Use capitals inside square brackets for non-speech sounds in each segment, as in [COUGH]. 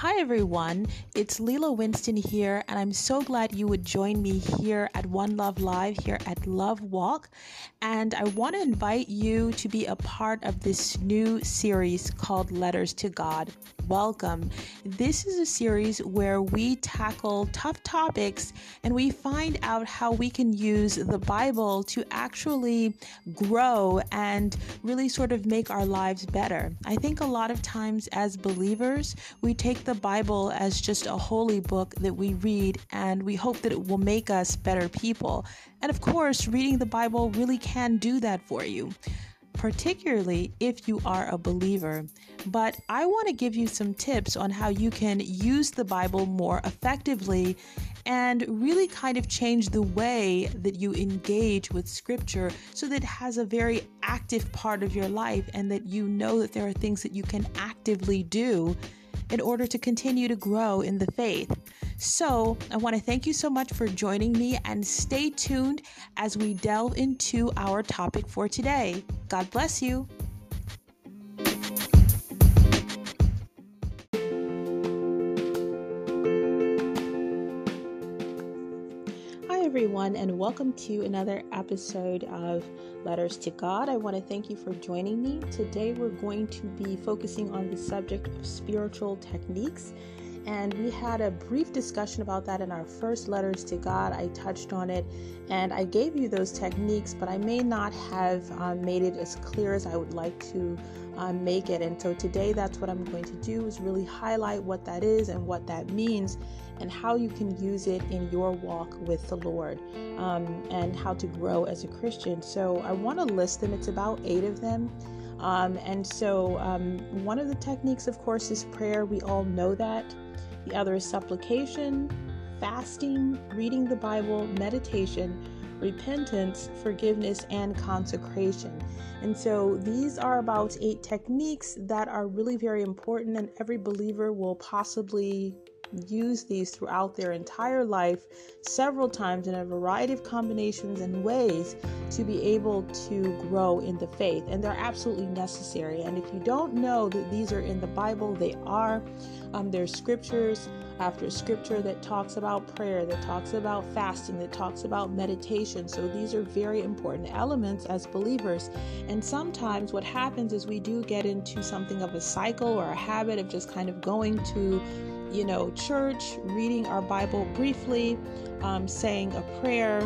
Hi, everyone. It's Lela Winston here, and I'm so glad you would join me here at One Love Live here at Love Walk. And I want to invite you to be a part of this new series called Letters to God. Welcome. This is a series where we tackle tough topics and we find out how we can use the Bible to actually grow and really sort of make our lives better. I think a lot of times as believers, we take the Bible as just a holy book that we read and we hope that it will make us better people. And of course, reading the Bible really can do that for you particularly if you are a believer. But I want to give you some tips on how you can use the Bible more effectively and really kind of change the way that you engage with Scripture so that it has a very active part of your life and that you know that there are things that you can actively do in order to continue to grow in the faith. So, I want to thank you so much for joining me and stay tuned as we delve into our topic for today. God bless you. Hi everyone, and welcome to another episode of Letters to God. I want to thank you for joining me. Today, we're going to be focusing on the subject of spiritual techniques. And we had a brief discussion about that in our first letters to God. I touched on it and I gave you those techniques, but I may not have um, made it as clear as I would like to um, make it. And so today, that's what I'm going to do is really highlight what that is and what that means and how you can use it in your walk with the Lord um, and how to grow as a Christian. So I want to list them, it's about eight of them. Um, and so, um, one of the techniques, of course, is prayer. We all know that. The other is supplication, fasting, reading the Bible, meditation, repentance, forgiveness, and consecration. And so these are about eight techniques that are really very important, and every believer will possibly use these throughout their entire life several times in a variety of combinations and ways to be able to grow in the faith. And they're absolutely necessary. And if you don't know that these are in the Bible, they are. Um, there's scriptures after scripture that talks about prayer, that talks about fasting, that talks about meditation. So these are very important elements as believers. And sometimes what happens is we do get into something of a cycle or a habit of just kind of going to you know, church, reading our Bible briefly, um, saying a prayer,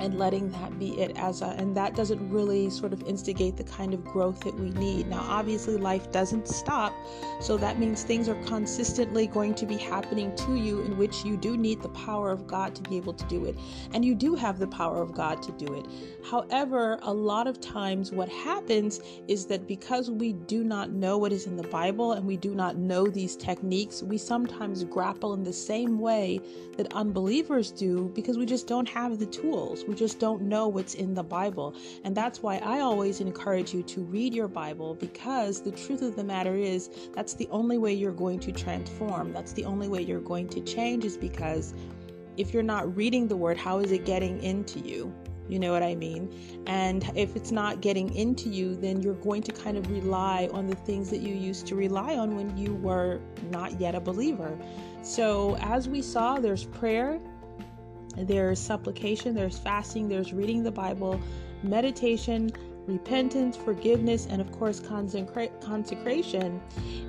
and letting that be it as a and that doesn't really sort of instigate the kind of growth that we need. Now obviously life doesn't stop so that means things are consistently going to be happening to you in which you do need the power of god to be able to do it. And you do have the power of god to do it. However a lot of times what happens is that because we do not know what is in the bible and we do not know these techniques we sometimes grapple in the same way that unbelievers do because we just don't have the tools we just don't know what's in the Bible. And that's why I always encourage you to read your Bible because the truth of the matter is that's the only way you're going to transform. That's the only way you're going to change is because if you're not reading the word, how is it getting into you? You know what I mean? And if it's not getting into you, then you're going to kind of rely on the things that you used to rely on when you were not yet a believer. So, as we saw, there's prayer, there's supplication, there's fasting, there's reading the Bible, meditation, repentance, forgiveness, and of course, consecra- consecration.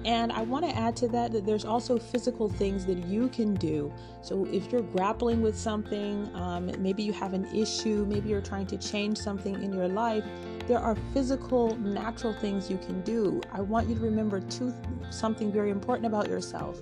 And I want to add to that that there's also physical things that you can do. So if you're grappling with something, um, maybe you have an issue, maybe you're trying to change something in your life, there are physical, natural things you can do. I want you to remember two, something very important about yourself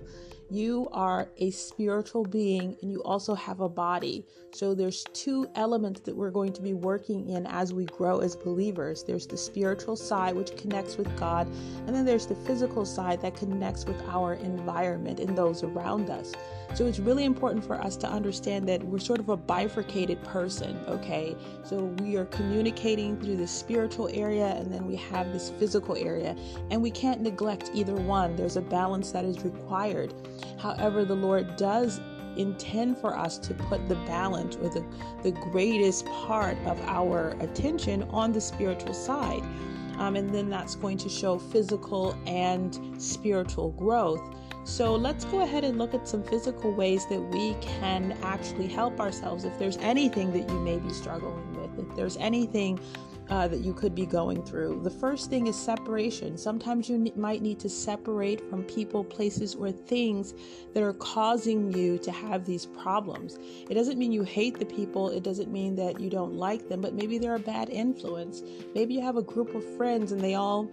you are a spiritual being and you also have a body. So there's two elements that we're going to be working in as we grow as believers. There's the spiritual side which connects with God, and then there's the physical side that connects with our environment and those around us. So it's really important for us to understand that we're sort of a bifurcated person, okay? So we are communicating through the spiritual area and then we have this physical area, and we can't neglect either one. There's a balance that is required. However, the Lord does intend for us to put the balance or the, the greatest part of our attention on the spiritual side. Um, and then that's going to show physical and spiritual growth. So let's go ahead and look at some physical ways that we can actually help ourselves if there's anything that you may be struggling with, if there's anything uh, that you could be going through. The first thing is separation. Sometimes you n- might need to separate from people, places, or things that are causing you to have these problems. It doesn't mean you hate the people, it doesn't mean that you don't like them, but maybe they're a bad influence. Maybe you have a group of friends and they all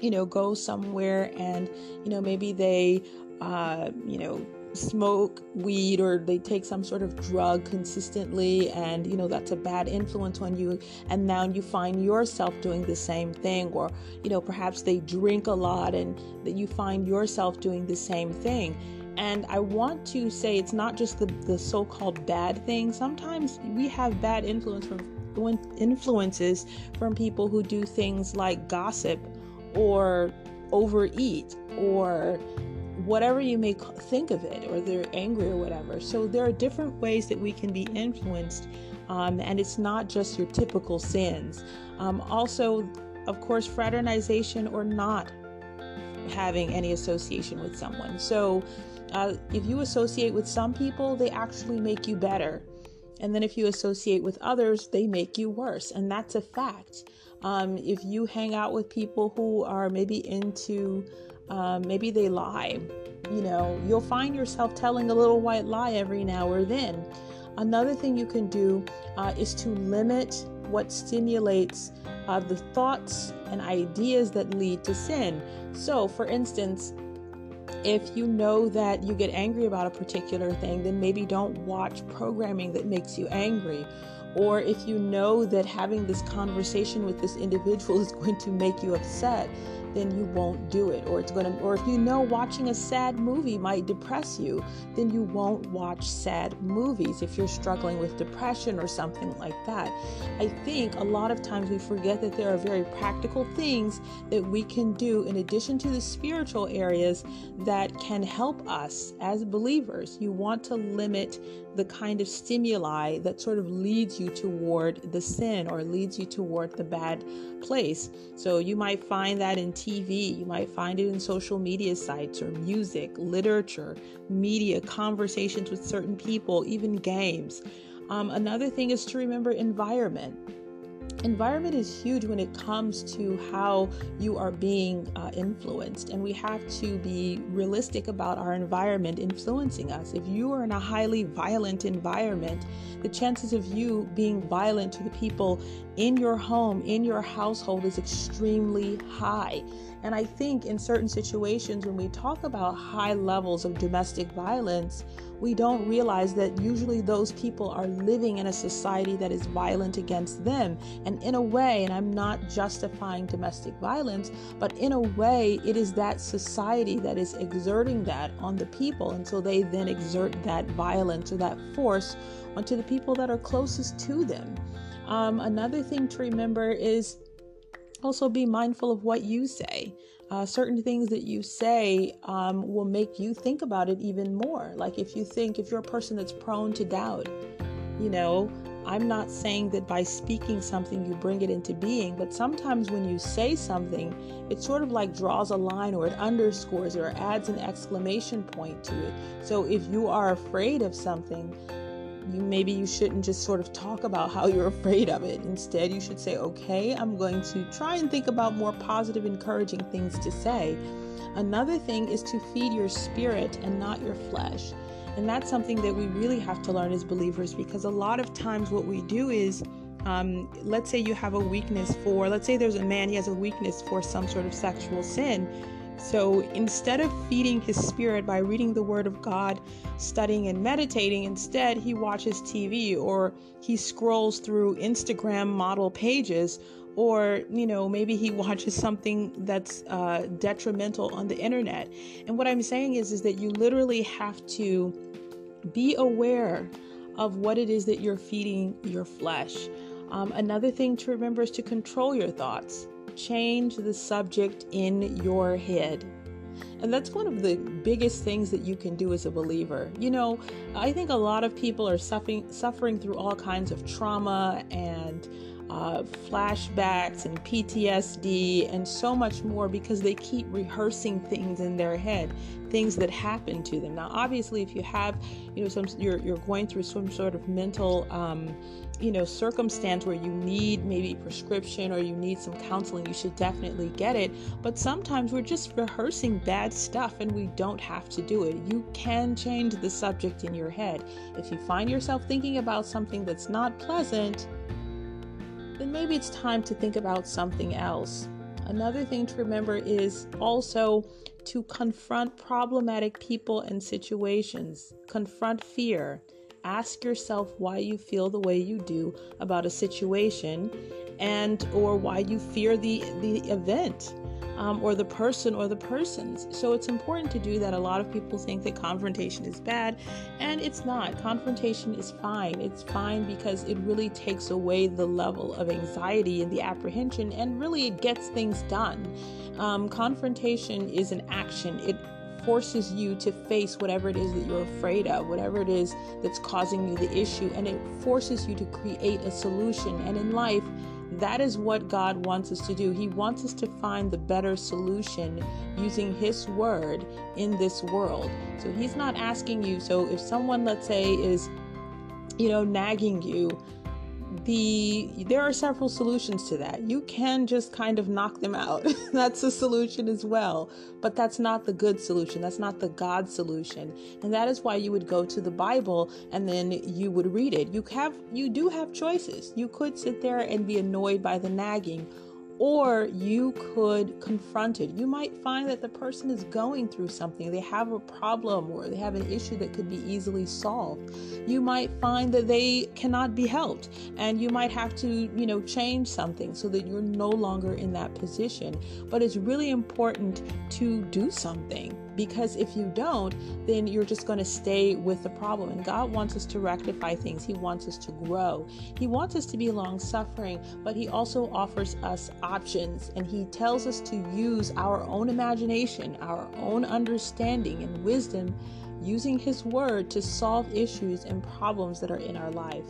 you know go somewhere and you know maybe they uh, you know smoke weed or they take some sort of drug consistently and you know that's a bad influence on you and now you find yourself doing the same thing or you know perhaps they drink a lot and that you find yourself doing the same thing and I want to say it's not just the, the so called bad thing. Sometimes we have bad influence from influences from people who do things like gossip or overeat or whatever you may think of it, or they're angry or whatever. So there are different ways that we can be influenced, um, and it's not just your typical sins. Um, also, of course, fraternization or not having any association with someone. So uh, if you associate with some people, they actually make you better. And then if you associate with others, they make you worse. And that's a fact. Um, if you hang out with people who are maybe into um, maybe they lie. You know, you'll find yourself telling a little white lie every now or then. Another thing you can do uh, is to limit what stimulates uh, the thoughts and ideas that lead to sin. So, for instance, if you know that you get angry about a particular thing, then maybe don't watch programming that makes you angry. Or if you know that having this conversation with this individual [LAUGHS] is going to make you upset, then you won't do it or it's going to or if you know watching a sad movie might depress you then you won't watch sad movies if you're struggling with depression or something like that. I think a lot of times we forget that there are very practical things that we can do in addition to the spiritual areas that can help us as believers. You want to limit the kind of stimuli that sort of leads you toward the sin or leads you toward the bad place. So you might find that in TV, you might find it in social media sites or music, literature, media, conversations with certain people, even games. Um, another thing is to remember environment environment is huge when it comes to how you are being uh, influenced and we have to be realistic about our environment influencing us. If you are in a highly violent environment the chances of you being violent to the people in your home in your household is extremely high. And i think in certain situations when we talk about high levels of domestic violence we don't realize that usually those people are living in a society that is violent against them. And in a way, and I'm not justifying domestic violence, but in a way, it is that society that is exerting that on the people. And so they then exert that violence or that force onto the people that are closest to them. Um, another thing to remember is also be mindful of what you say uh, certain things that you say um, will make you think about it even more. Like if you think, if you're a person that's prone to doubt, you know, I'm not saying that by speaking something you bring it into being, but sometimes when you say something, it sort of like draws a line or it underscores or adds an exclamation point to it. So if you are afraid of something, you maybe you shouldn't just sort of talk about how you're [LAUGHS] afraid of it. Instead, you should say, "Okay, I'm going to try and think about more positive encouraging things to say." Another thing is to feed your spirit and not your flesh. And that's something that we really have to learn as believers because a lot of times what we do is um, let's say you have a weakness for, let's say there's a man, he has a weakness for some sort of sexual sin so instead of feeding his spirit by reading the Word of God, studying and meditating, instead he watches TV or he scrolls through Instagram model pages or you know maybe he watches something that's uh, detrimental on the internet. And what i'm saying is is that you literally have to be aware of what it is that you're feeding your flesh. Um, another thing to remember is to control your thoughts change the subject in your head. And that's one of the biggest things that you can do as a believer. You know, I think a lot of people are suffering suffering through all kinds of trauma and uh, flashbacks and PTSD and so much more because they keep rehearsing things in their head, things that happen to them. Now, obviously, if you have, you know, some you're you're going through some sort of mental um, you know circumstance where you need maybe prescription or you need some counseling you should definitely get it. But sometimes we're just rehearsing bad stuff and we don't have to do it. You can change the subject in your head. If you find yourself thinking about something that's not pleasant then maybe it's time to think about something else. Another thing to remember is also to confront problematic people and situations. Confront fear. Ask yourself why you feel the way you do about a situation and or why you fear the the event um, or the person or the persons. So it's important to do that. A lot of people think that confrontation is bad and it's not. Confrontation is fine. It's fine because it really takes away the level of anxiety and the apprehension and really it gets things done. Um, confrontation is an action. It forces you to face whatever it is that you're afraid of, whatever it is that's causing you the issue, and it forces you to create a solution. And in life, that is what God wants us to do. He wants us to find the better solution using His word in this world. So He's not asking you. So if someone, let's say, is, you know, nagging you, the there are several solutions to that. You can just kind of knock them out. [LAUGHS] that's a solution as well. But that's not the good solution. That's not the God solution. And that is why you would go to the Bible and then you would read it. You have you do have choices. You could sit there and be annoyed by the nagging or you could confront it. You might find that the person is going through something, they have a problem or they have an issue that could be easily solved. You might find that they cannot be helped and you might have to, you know, change something so that you're no longer in that position. But it's really important to do something because if you don't, then you're just going to stay with the problem. And God wants us to rectify things, He wants us to grow, He wants us to be long suffering, but He also offers us options. And He tells us to use our own imagination, our own understanding and wisdom using His Word to solve issues and problems that are in our life.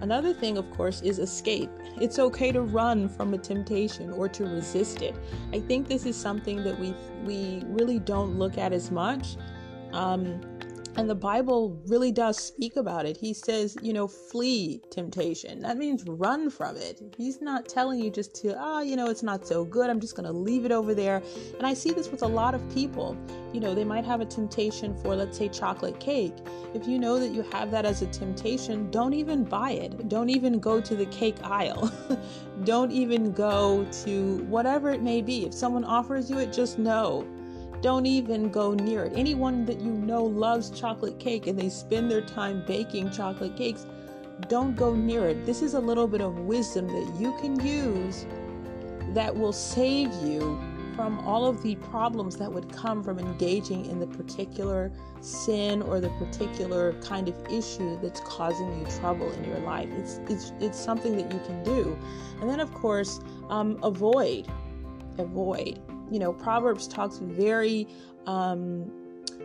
Another thing, of course, is escape. It's okay to run from a temptation or to resist it. I think this is something that we we really don't look at as much. Um, and the Bible really does speak about it. He says, you know, flee temptation. That means run from it. He's not telling you just to, ah, oh, you know, it's not so good. I'm just going to leave it over there. And I see this with a lot of people. You know, they might have a temptation for, let's say, chocolate cake. If you know that you have that as a temptation, don't even buy it. Don't even go to the cake aisle. [LAUGHS] don't even go to whatever it may be. If someone offers you it, just know don't even go near it. Anyone that you know loves chocolate cake and they spend their time baking chocolate cakes, don't go near it. This is a little bit of wisdom that you can use that will save you from all of the problems that would come from engaging in the particular sin or the particular kind of issue that's causing you trouble in your life. It's it's it's something that you can do, and then of course um, avoid, avoid you know, Proverbs talks very um,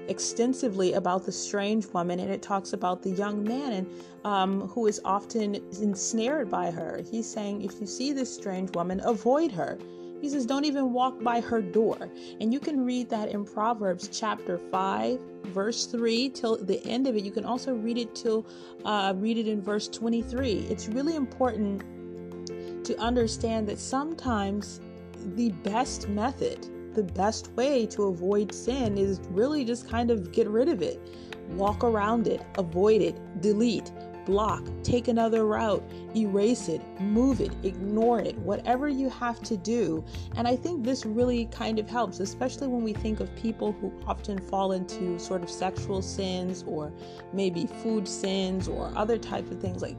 extensively about the strange woman, and it talks about the young man and um, who is often ensnared by her. He's saying, if you see this strange woman, avoid her. He says, don't even walk by her door. And you can read that in Proverbs chapter 5, verse 3 till the end of it. You can also read it till uh, read it in verse 23. It's really important to understand that sometimes the best method, the best way to avoid sin is really just kind of get rid of it. Walk around it, avoid it, delete, block, take another route, erase it, move it, ignore it, whatever you have to do. And I think this really kind of helps, especially when we think of people who often fall into sort of sexual sins or maybe food sins or other type of things like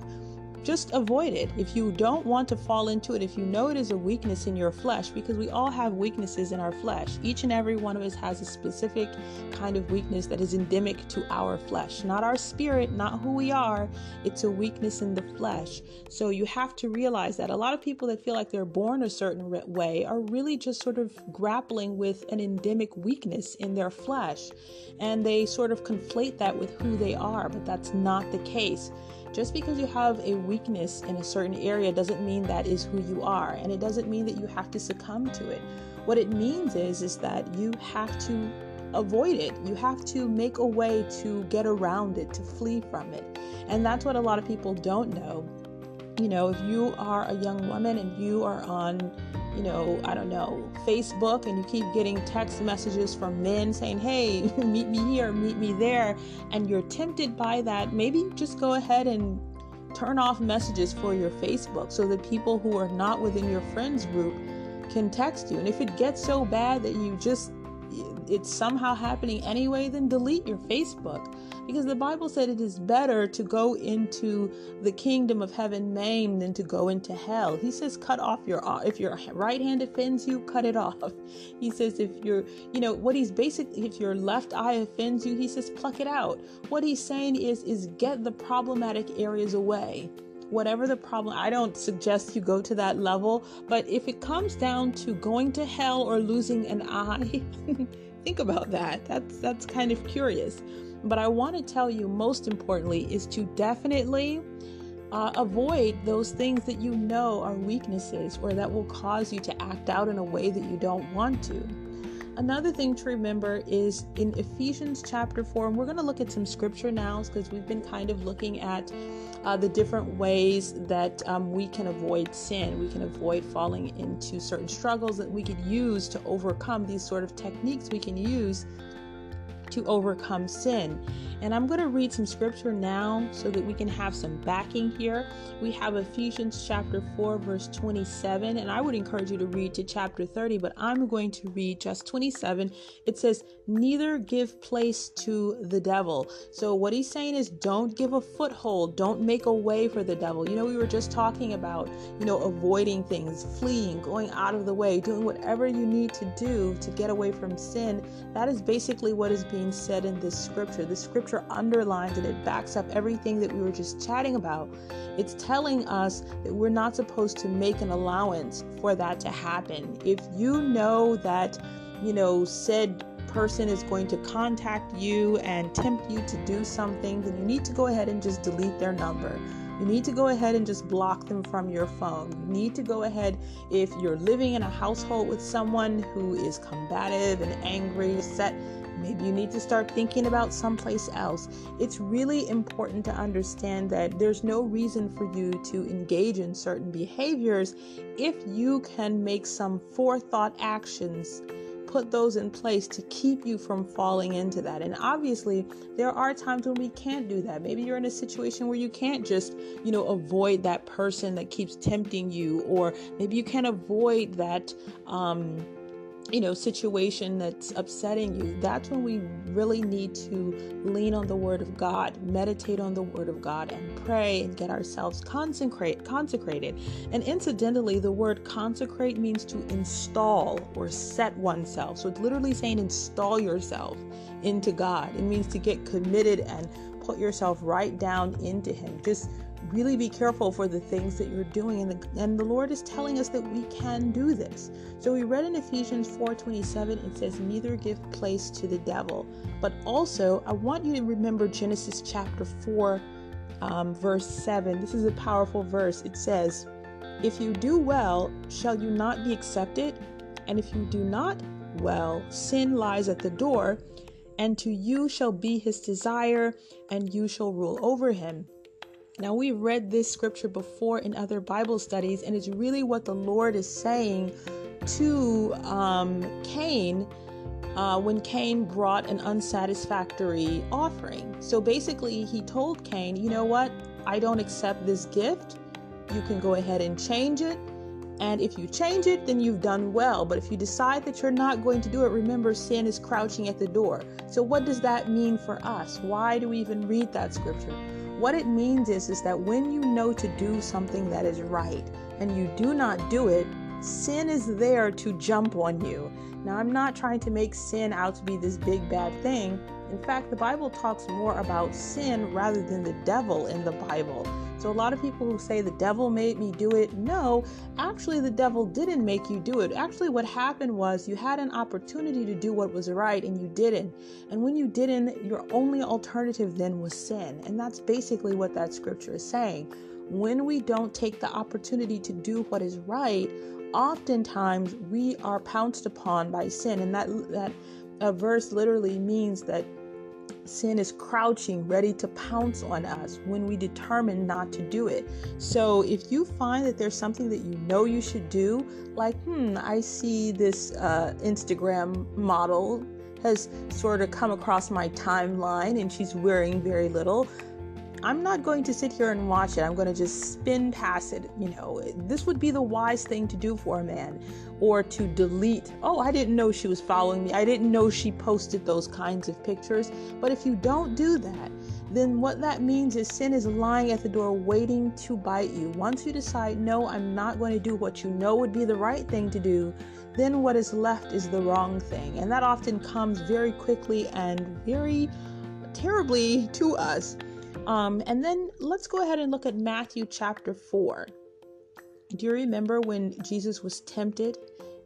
just avoid it. If you don't want to fall into it, if you know it is a weakness in your flesh, because we all have weaknesses in our flesh, each and every one of us has a specific kind of weakness that is endemic to our flesh, not our spirit, not who we are. It's a weakness in the flesh. So you have to realize that a lot of people that feel like they're born a certain way are really just sort of grappling with an endemic weakness in their flesh. And they sort of conflate that with who they are, but that's not the case Just because you have a weakness in a certain area doesn't mean that is who you are, and it doesn't mean that you have to succumb to it. What it means is is that you have to avoid it. You have to make a way to get around it, to flee from it. And that's what a lot of people don't know. You know, if you are a young woman and you are on you know, I don't know, Facebook and you keep getting text messages from men saying, hey, [LAUGHS] meet me here, meet me there, and you're tempted by that, maybe just go ahead and turn off messages for your Facebook so that people who are not within your friends group can text you. And if it gets so bad that you just it's somehow happening anyway, then delete your Facebook. Because the Bible said it is better to go into the kingdom of heaven maimed than to go into hell. He says, cut off your, if your right hand offends you, cut it off. He says, if you're, you know, what he's basically, if your left eye offends you, he says, pluck it out. What he's saying is, is get the problematic areas away whatever the problem, I don't suggest you go to that level, but if it comes down to going to hell or losing an eye, [LAUGHS] think about that. That's that's kind of curious. But I want to tell you most importantly is to definitely uh, avoid those things that you know are weaknesses or that will cause you to act out in a way that you don't want to. Another thing to remember is in Ephesians chapter 4, and we're going to look at some scripture now because we've been kind of looking at uh, the different ways that um, we can avoid sin. We can avoid falling into certain struggles that we could use to overcome these sort of techniques we can use to overcome sin. And I'm going to read some scripture now so that we can have some backing here. We have Ephesians chapter 4, verse 27, and I would encourage you to read to chapter 30, but I'm going to read just 27. It says, Neither give place to the devil. So, what he's saying is, don't give a foothold, don't make a way for the devil. You know, we were just talking about, you know, avoiding things, fleeing, going out of the way, doing whatever you need to do to get away from sin. That is basically what is being said in this scripture. The scripture underlines and it backs up everything that we were just chatting about. It's telling us that we're not supposed to make an allowance for that to happen. If you know that, you know, said person is going to contact you and tempt you to do something, then you need to go ahead and just delete their number. You need to go ahead and just block them from your phone. You need to go ahead if you're living in a household with someone who is combative and angry, set Maybe you need to start thinking about someplace else. It's really important to understand that there's no reason for you to engage in certain behaviors if you can make some forethought actions put those in place to keep you from falling into that. And obviously, there are times when we can't do that. Maybe you're in a situation where you can't just, you know, avoid that person that keeps tempting you, or maybe you can't avoid that. Um, you know situation that's upsetting you that's when we really need to lean on the word of god meditate on the word of god and pray and get ourselves consecrate consecrated. And incidentally the word consecrate means to install or set oneself. So it's literally saying install yourself into god. It means to get committed and put yourself right down into him. Just really be careful for the things that you're doing and the, and the lord is telling us that we can do this. So we read in ephesians 4.27 it says neither give place to the devil. But also i want you to remember genesis chapter 4 um, verse 7 this is a powerful verse. It says if you do well shall you not be accepted? And if you do not well sin lies at the door and to you shall be his desire and you shall rule over him now, we've read this scripture before in other Bible studies, and it's really what the Lord is saying to um, Cain uh, when Cain brought an unsatisfactory offering. So basically, he told Cain, You know what? I don't accept this gift. You can go ahead and change it. And if you change it, then you've done well. But if you decide that you're not going to do it, remember sin is crouching at the door. So, what does that mean for us? Why do we even read that scripture? What it means is, is that when you know to do something that is right and you do not do it, sin is there to jump on you. Now, I'm not trying to make sin out to be this big bad thing. In fact, the Bible talks more about sin rather than the devil in the Bible. So, a lot of people who say the devil made me do it, no, actually, the devil didn't make you do it. Actually, what happened was you had an opportunity to do what was right and you didn't. And when you didn't, your only alternative then was sin. And that's basically what that scripture is saying. When we don't take the opportunity to do what is right, oftentimes we are pounced upon by sin. And that, that a verse literally means that sin is crouching, ready to pounce on us when we determine not to do it. So if you find that there's something that you know you should do, like, hmm, I see this uh, Instagram model has sort of come across my timeline and she's wearing very little. I'm not going to sit here and watch it. I'm going to just spin past it. You know, this would be the wise thing to do for a man or to delete. Oh, I didn't know she was following me. I didn't know she posted those kinds of pictures. But if you don't do that, then what that means is sin is lying at the door waiting to bite you. Once you decide, no, I'm not going to do what you know would be the right thing to do, then what is left is the wrong thing. And that often comes very quickly and very terribly to us. Um, and then let's go ahead and look at Matthew chapter 4. Do you remember when Jesus was tempted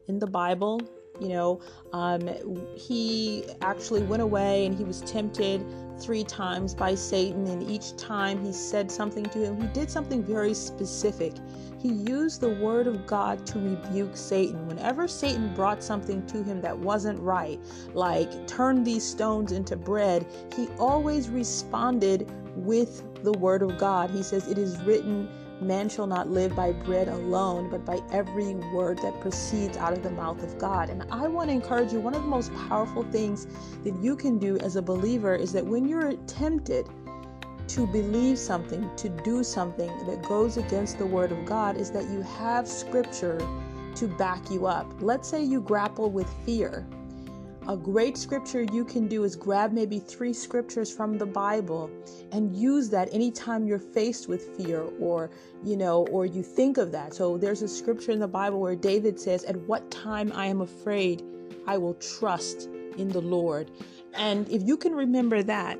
in the Bible? You know, um, he actually went away and he was tempted three times by Satan, and each time he said something to him. He did something very specific. He used the word of God to rebuke Satan. Whenever Satan brought something to him that wasn't right, like turn these stones into bread, he always responded with the word of God. He says, It is written, Man shall not live by bread alone, but by every word that proceeds out of the mouth of God. And I want to encourage you one of the most powerful things that you can do as a believer is that when you're tempted to believe something, to do something that goes against the word of God, is that you have scripture to back you up. Let's say you grapple with fear a great scripture you can do is grab maybe three scriptures from the Bible and use that anytime you're faced with fear or, you know, or you think of that. So there's a scripture in the Bible where David says, At what time I am afraid, I will trust in the Lord. And if you can remember that,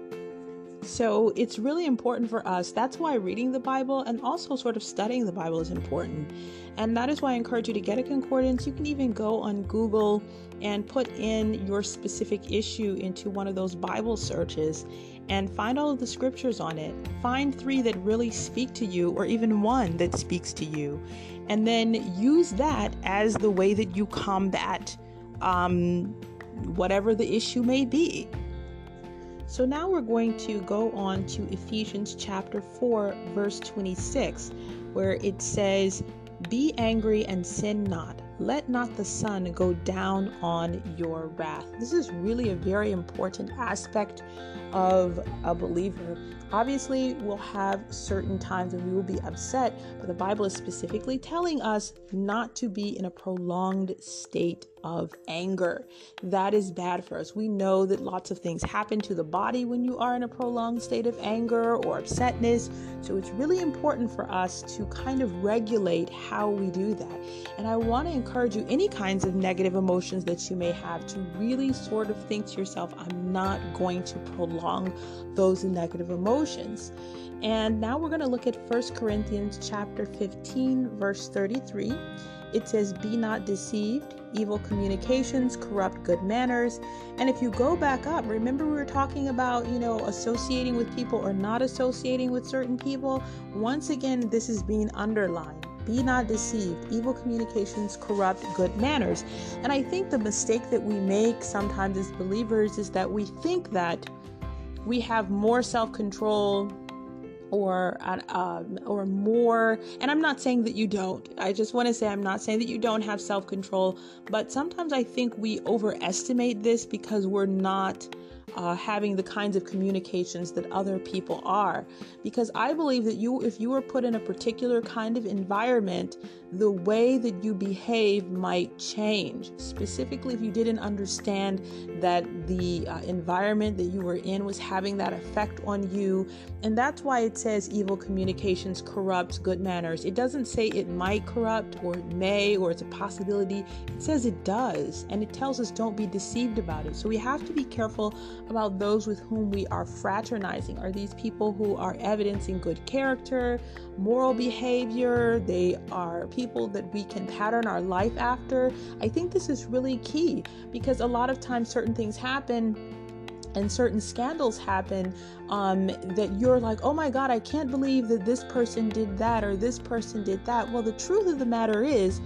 so it's really important for us. That's why reading the Bible and also sort of studying the Bible is important. And that is why I encourage you to get a concordance. You can even go on Google and put in your specific issue into one of those Bible searches and find all of the scriptures on it. Find three that really speak to you, or even one that speaks to you. And then use that as the way that you combat um, whatever the issue may be. So now we're going to go on to Ephesians chapter 4, verse 26, where it says, Be angry and sin not. Let not the sun go down on your wrath. This is really a very important aspect of a believer. Obviously, we'll have certain times when we will be upset, but the Bible is specifically telling us not to be in a prolonged state of anger. That is bad for us. We know that lots of things happen to the body when you are in a prolonged state of anger or upsetness. So it's really important for us to kind of regulate how we do that. And I want to encourage you, any kinds of negative emotions that you may have, to really sort of think to yourself, I'm not going to prolong those negative emotions. And now we're going to look at 1 Corinthians chapter 15 verse 33. It says, Be not deceived, evil communications corrupt good manners. And if you go back up, remember we were talking about, you know, associating with people or not associating with certain people? Once again, this is being underlined. Be not deceived. Evil communications corrupt good manners. And I think the mistake that we make sometimes as believers is that we think that we have more self control or uh, or more and i'm not saying that you don't i just want to say i'm not saying that you don't have self-control but sometimes i think we overestimate this because we're not uh, having the kinds of communications that other people are. Because I believe that you, if you were put in a particular kind of environment, the way that you behave might change. Specifically, if you didn't understand that the uh, environment that you were in was having that effect on you. And that's why it says evil communications corrupts good manners. It doesn't say it might corrupt or it may or it's a possibility. It says it does. And it tells us don't be deceived about it. So we have to be careful about those with whom we are fraternizing. Are these people who are evidencing good character, moral behavior? They are people that we can pattern our life after. I think this is really key because a lot of times certain things happen and certain scandals happen um, that you're like, oh my God, I can't believe that this person did that or this person did that. Well, the truth of the matter is,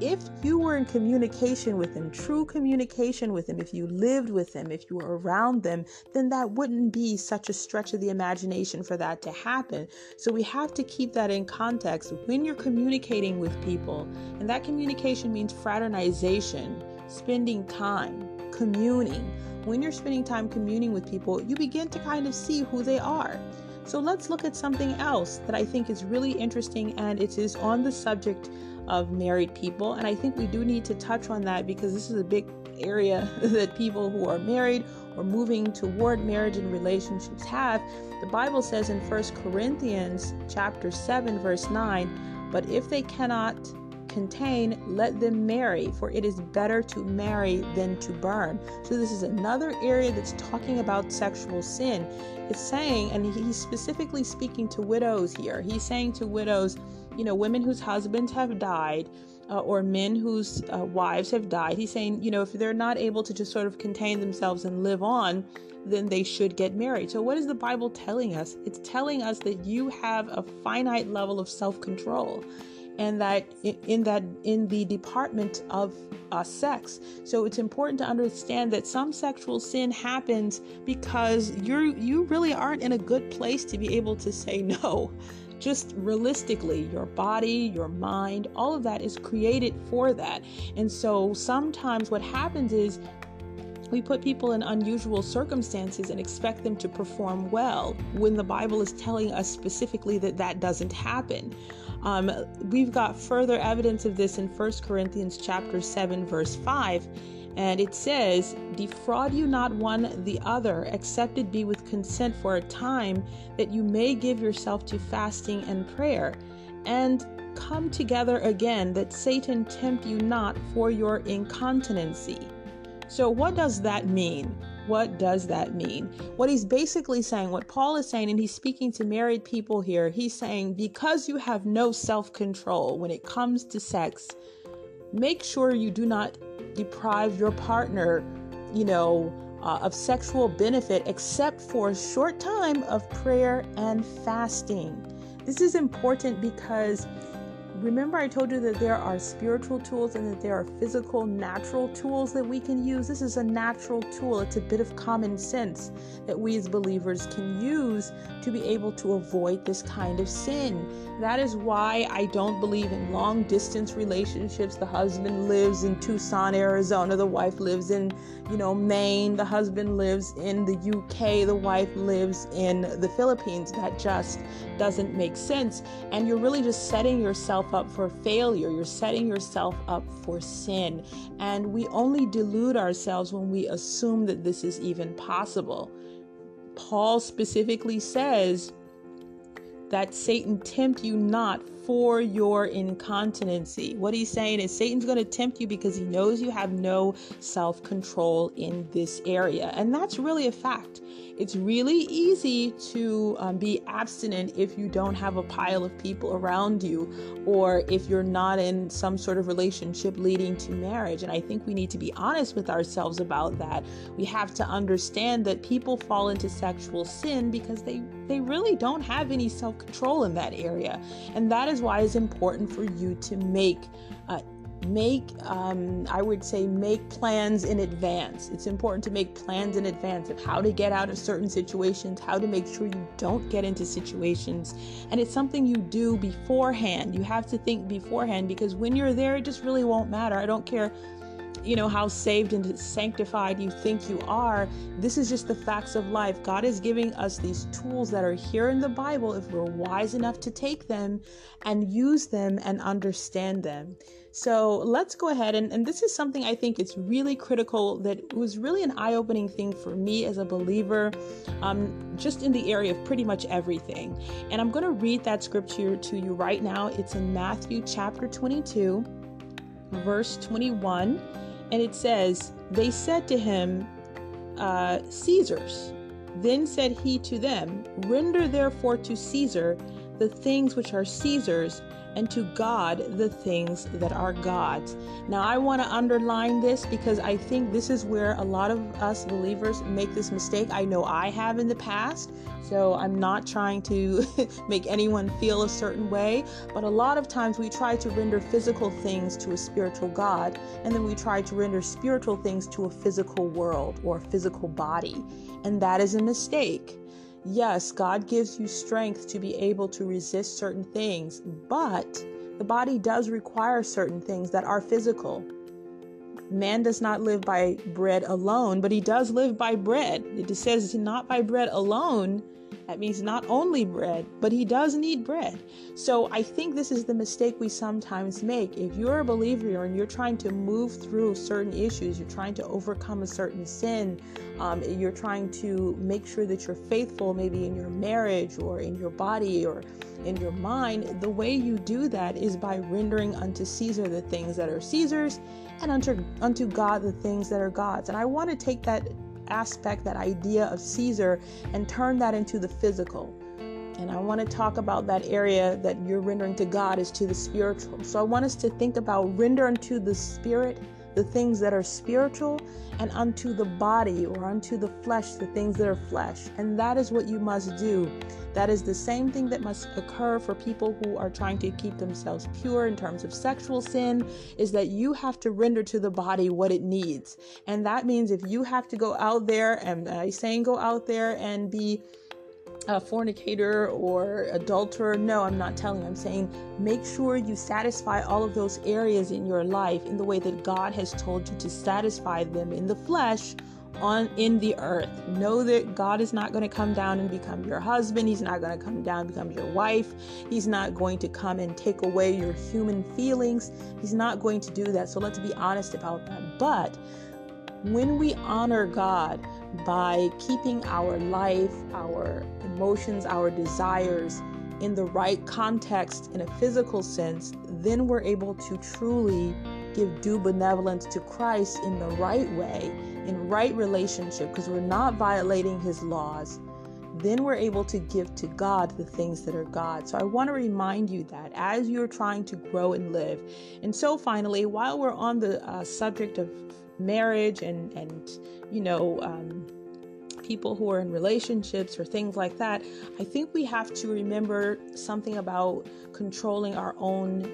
if you were in communication with them, true communication with them, if you lived with them, if you were around them, then that wouldn't be such a stretch of the imagination for that to happen. So we have to keep that in context when you're communicating with people. And that communication means fraternization, spending time, communing when you're spending time communing with people, you begin to kind of see who they are. So let's look at something else that I think is really interesting, and it is on the subject of married people. And I think we do need to touch on that because this is a big area [LAUGHS] that people who are married or moving toward marriage and relationships have. The Bible says in 1 Corinthians chapter 7 verse 9, but if they cannot contain, let them marry, for it is better to marry than to burn. So, this is another area that's talking about sexual sin. It's saying, and he's specifically speaking to widows here, he's saying to widows, you know, women whose husbands have died. Uh, or men whose uh, wives have died. He's saying, you know, if they're not able to just sort of contain themselves and live on, then they should get married. So, what is the Bible telling us? It's telling us that you have a finite level of self control and that in that in the department of uh, sex so it's important to understand that some sexual sin happens because you're you really aren't in a good place to be able to say no just realistically your body your mind all of that is created for that and so sometimes what happens is we put people in unusual circumstances and expect them to perform well when the Bible is telling us specifically that that doesn't happen. Um, we've got further evidence of this in 1 Corinthians chapter 7 verse 5 and it says, Defraud you not one the other, except it be with consent for a time, that you may give yourself to fasting and prayer, and come together again, that Satan tempt you not for your incontinency. So, what does that mean? What does that mean? What he's basically saying, what Paul is saying, and he's speaking to married people here, he's saying, because you have no self control when it comes to sex, make sure you do not deprive your partner, you know, uh, of sexual benefit except for a short time of prayer and fasting. This is important because Remember, I told you that there are spiritual tools and that there are physical, natural tools that we can use. This is a natural tool. It's a bit of common sense that we as believers can use to be able to avoid this kind of sin. That is why I don't believe in long distance relationships. The husband lives in Tucson, Arizona, the wife lives in, you know, Maine, the husband lives in the UK, the wife lives in the Philippines. That just doesn't make sense. And you're really just setting yourself up for failure. You're setting yourself up for sin. And we only delude ourselves when we assume that this is even possible. Paul specifically says that Satan tempt you not for your incontinency. What he's saying is Satan's going to tempt you because he knows you have no self control in this area. And that's really a fact. It's really easy to um, be abstinent if you don't have a pile of people around you or if you're not in some sort of relationship leading to marriage. And I think we need to be honest with ourselves about that. We have to understand that people fall into sexual sin because they, they really don't have any self control in that area. And that is why it's important for you to make uh, make um, i would say make plans in advance. It's important to make plans in advance of how to get out of certain situations how to make sure you don't get into situations. And it's something you do beforehand. You have to think beforehand because when you're there it just really won't matter. I don't care you know how saved and sanctified you think you are this is just the facts of life. God is giving us these tools that are here in the bible if we're wise enough to take them and use them and understand them. So let's go ahead and, and this is something i think it's really critical that was really an eye-opening thing for me as a believer um, just in the area of pretty much everything. And i'm going to read that scripture to you right now. It's in matthew chapter 22 verse 21 and it says, They said to him, uh, Caesar's. Then said he to them, Render therefore to Caesar the things which are Caesar's, and to God the things that are God's. Now, I want to underline this because I think this is where a lot of us believers make this mistake. I know I have in the past, so I'm not trying to [LAUGHS] make anyone feel a certain way, but a lot of times we try to render physical things to a spiritual God, and then we try to render spiritual things to a physical world or a physical body, and that is a mistake. Yes, God gives you strength to be able to resist certain things, but the body does require certain things that are physical. Man does not live by bread alone, but he does live by bread. It says not by bread alone, that means not only bread, but he does need bread. So I think this is the mistake we sometimes make. If you're a believer and you're trying to move through certain issues, you're trying to overcome a certain sin, um, you're trying to make sure that you're faithful, maybe in your marriage or in your body or in your mind, the way you do that is by rendering unto Caesar the things that are Caesar's and unto, unto God the things that are God's. And I want to take that aspect, that idea of Caesar, and turn that into the physical. And I want to talk about that area that you're rendering to God is to the spiritual. So I want us to think about render unto the spirit the things that are spiritual and unto the body or unto the flesh the things that are flesh. And that is what you must do. That is the same thing that must occur for people who are trying to keep themselves pure in terms of sexual sin is that you have to render to the body what it needs. And that means if you have to go out there and I saying go out there and be a fornicator or adulterer. No, I'm not telling. I'm saying make sure you satisfy all of those areas in your life in the way that God has told you to satisfy them in the flesh on in the earth. Know that God is not going to come down and become your husband. He's not going to come down and become your wife. He's not going to come and take away your human feelings. He's not going to do that. So let's be honest about that. But when we honor God by keeping our life, our emotions, our desires in the right context in a physical sense, then we're able to truly give due benevolence to Christ in the right way, in right relationship, because we're not violating his laws. Then we're able to give to God the things that are God. So I want to remind you that as you're trying to grow and live. And so finally, while we're on the uh, subject of marriage and and you know um, people who are in relationships or things like that, I think we have to remember something about controlling our own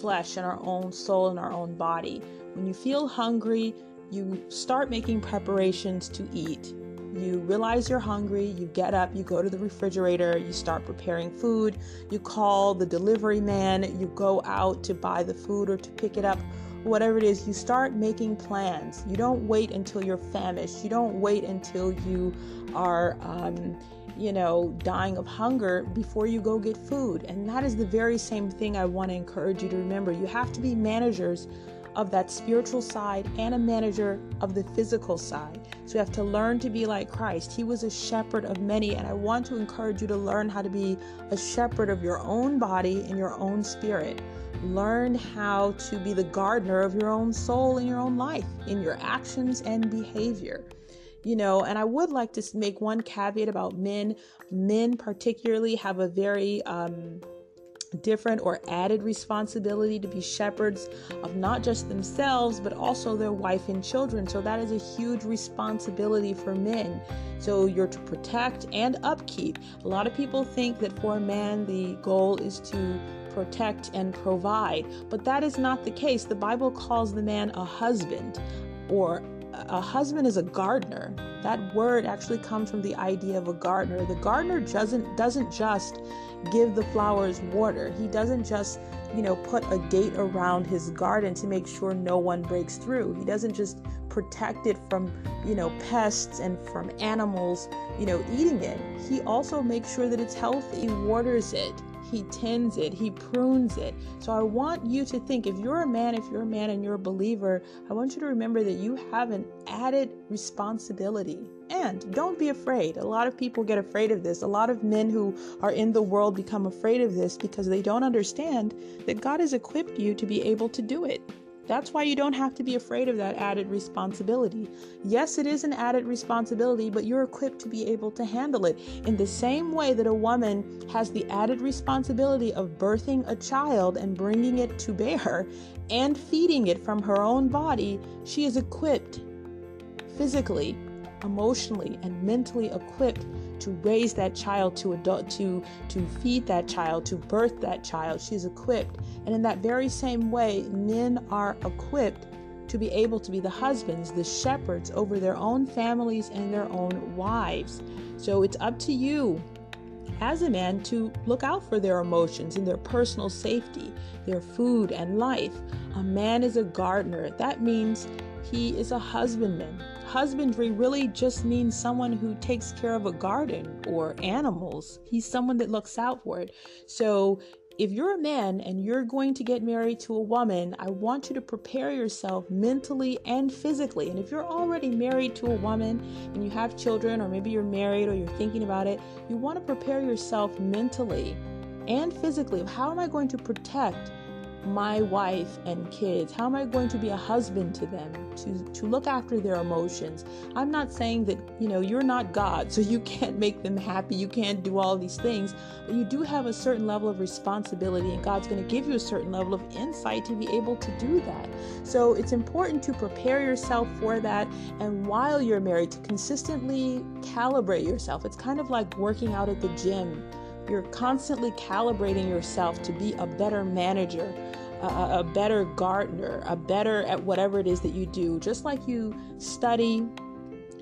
flesh and our own soul and our own body. When you feel hungry, you start making preparations to eat. You realize you're hungry, you get up, you go to the refrigerator, you start preparing food, you call the delivery man, you go out to buy the food or to pick it up whatever it is, you start making plans. You don't wait until you're famished. You don't wait until you are, um, you know, dying of hunger before you go get food. And that is the very same thing I want to encourage you to remember. You have to be managers of that spiritual side and a manager of the physical side. So you have to learn to be like Christ. He was a shepherd of many, and I want to encourage you to learn how to be a shepherd of your own body and your own spirit. Learn how to be the gardener of your own soul and your own life in your actions and behavior. You know, and I would like to make one caveat about men. Men, particularly, have a very um, different or added responsibility to be shepherds of not just themselves, but also their wife and children. So that is a huge responsibility for men. So you're to protect and upkeep. A lot of people think that for a man, the goal is to protect, and provide. But that is not the case. The Bible calls the man a husband, or a husband is a gardener. That word actually comes from the idea of a gardener. The gardener doesn't doesn't just give the flowers water. He doesn't just, you know, put a gate around his garden to make sure no one breaks through. He doesn't just protect it from, you know, pests and from animals, you know, eating it. He also makes sure that it's healthy, waters it, he tends it, He prunes it. So I want you to think if you're a man, if you're a man and you're a believer, I want you to remember that you have an added responsibility. And don't be afraid. A lot of people get afraid of this. A lot of men who are in the world become afraid of this because they don't understand that God has equipped you to be able to do it. That's why you don't have to be afraid of that added responsibility. Yes, it is an added responsibility, but you're equipped to be able to handle it. In the same way that a woman has the added responsibility of birthing a child and bringing it to bear and feeding it from her own body, she is equipped physically, emotionally, and mentally equipped to raise that child to adult to to feed that child to birth that child she's equipped and in that very same way men are equipped to be able to be the husbands the shepherds over their own families and their own wives so it's up to you as a man to look out for their emotions and their personal safety, their food and life. A man is a gardener. That means he is a husbandman. Husbandry really just means someone who takes care of a garden or animals. He's someone that looks out for it. So if you're a man and you're going to get married to a woman, I want you to prepare yourself mentally and physically. And if you're already married to a woman and you have children, or maybe you're married or you're thinking about it, you want to prepare yourself mentally and physically. How am I going to protect my wife and kids? How am I going to be a husband to them, to, to look after their emotions? I'm not saying that, you know, you're not God, so you can't make them happy, you can't do all these things, but you do have a certain level of responsibility, and God's going to give you a certain level of insight to be able to do that. So it's important to prepare yourself for that, and while you're married, to consistently calibrate yourself. It's kind of like working out at the gym you're constantly calibrating yourself to be a better manager, a, a, better gardener, a better at whatever it is that you do. Just like you study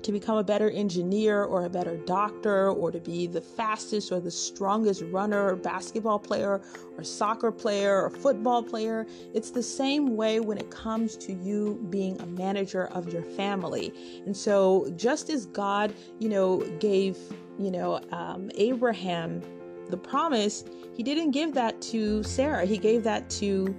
to become a better engineer or a better doctor or to be the fastest or the strongest runner or basketball player or soccer player or football player. It's the same way when it comes to you being a manager of your family. And so, just as God, you know, gave, you know, um, Abraham the promise, he didn't give that to Sarah. He gave that to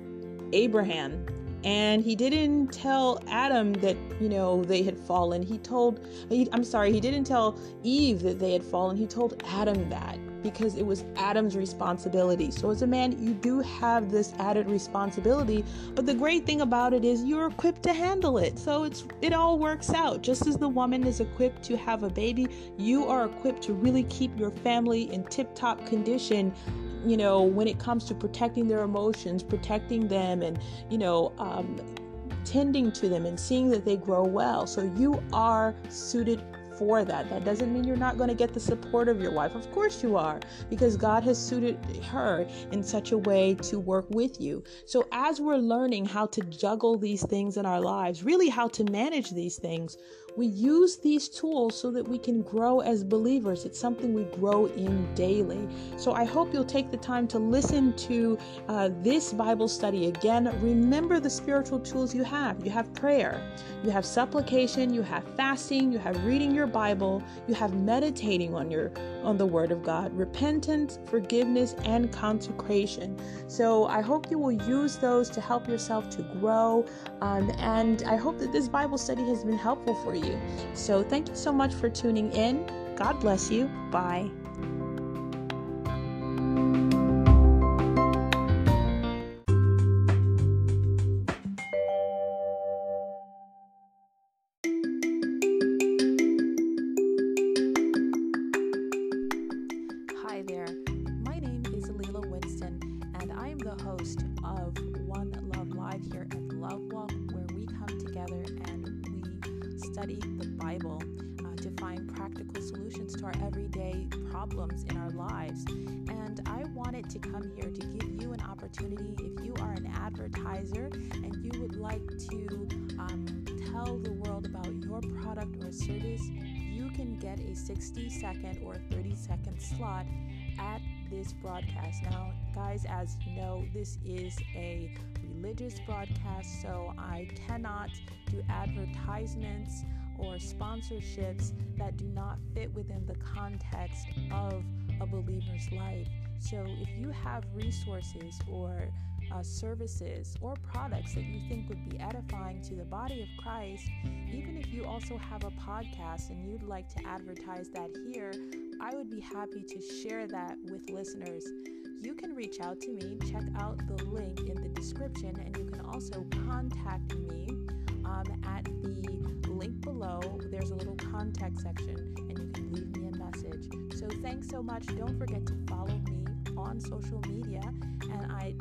Abraham. And he didn't tell Adam that, you know, they had fallen. He told, he, I'm sorry, he didn't tell Eve that they had fallen. He told Adam that because it was Adam's responsibility. So, as a man, you do have this added responsibility. But the great thing about it is you're equipped to handle it. So, it's it all works out. Just as the woman is equipped to have a baby, you are equipped to really keep your family in tip top condition you know, when it comes to protecting their emotions, protecting them, and, you know, um, tending to them and seeing that they grow well. So you are suited for that. That doesn't mean you're not going to get the support of your wife. Of course you are, because God has suited her in such a way to work with you. So as we're learning how to juggle these things in our lives, really how to manage these things, we use these tools so that we can grow as believers. It's something we grow in daily. So I hope you'll take the time to listen to uh, this Bible study again. Remember the spiritual tools you have. You have prayer, you have supplication, you have fasting, you have reading your Bible, you have meditating on your on the Word of God, repentance, forgiveness, and consecration. So I hope you will use those to help yourself to grow. Um, and I hope that this Bible study has been helpful for you. So thank you so much for tuning in. God bless you. Bye. Advertiser and you would like to um, tell the world about your product or service you can get a 60 second or 30 second slot at this broadcast. Now, guys, as you know, this is a religious broadcast, so I cannot do advertisements or sponsorships that do not fit within the context of a believer's life. So, if you have resources or uh, services or products that you think would be edifying to the body of Christ, even if you also have a podcast and you'd like to advertise that here, I would be happy to share that with listeners. You can reach out to me, check out the link in the description, and you can also contact me um, at the link below. There's a little contact section, and you can leave me a message. So thanks so much. Don't forget to follow me on social media, and I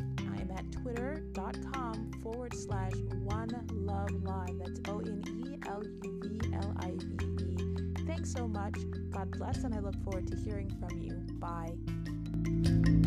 twitter.com forward slash one love live. That's O N E L U V L I V E. Thanks so much. God bless, and I look forward to hearing from you. Bye.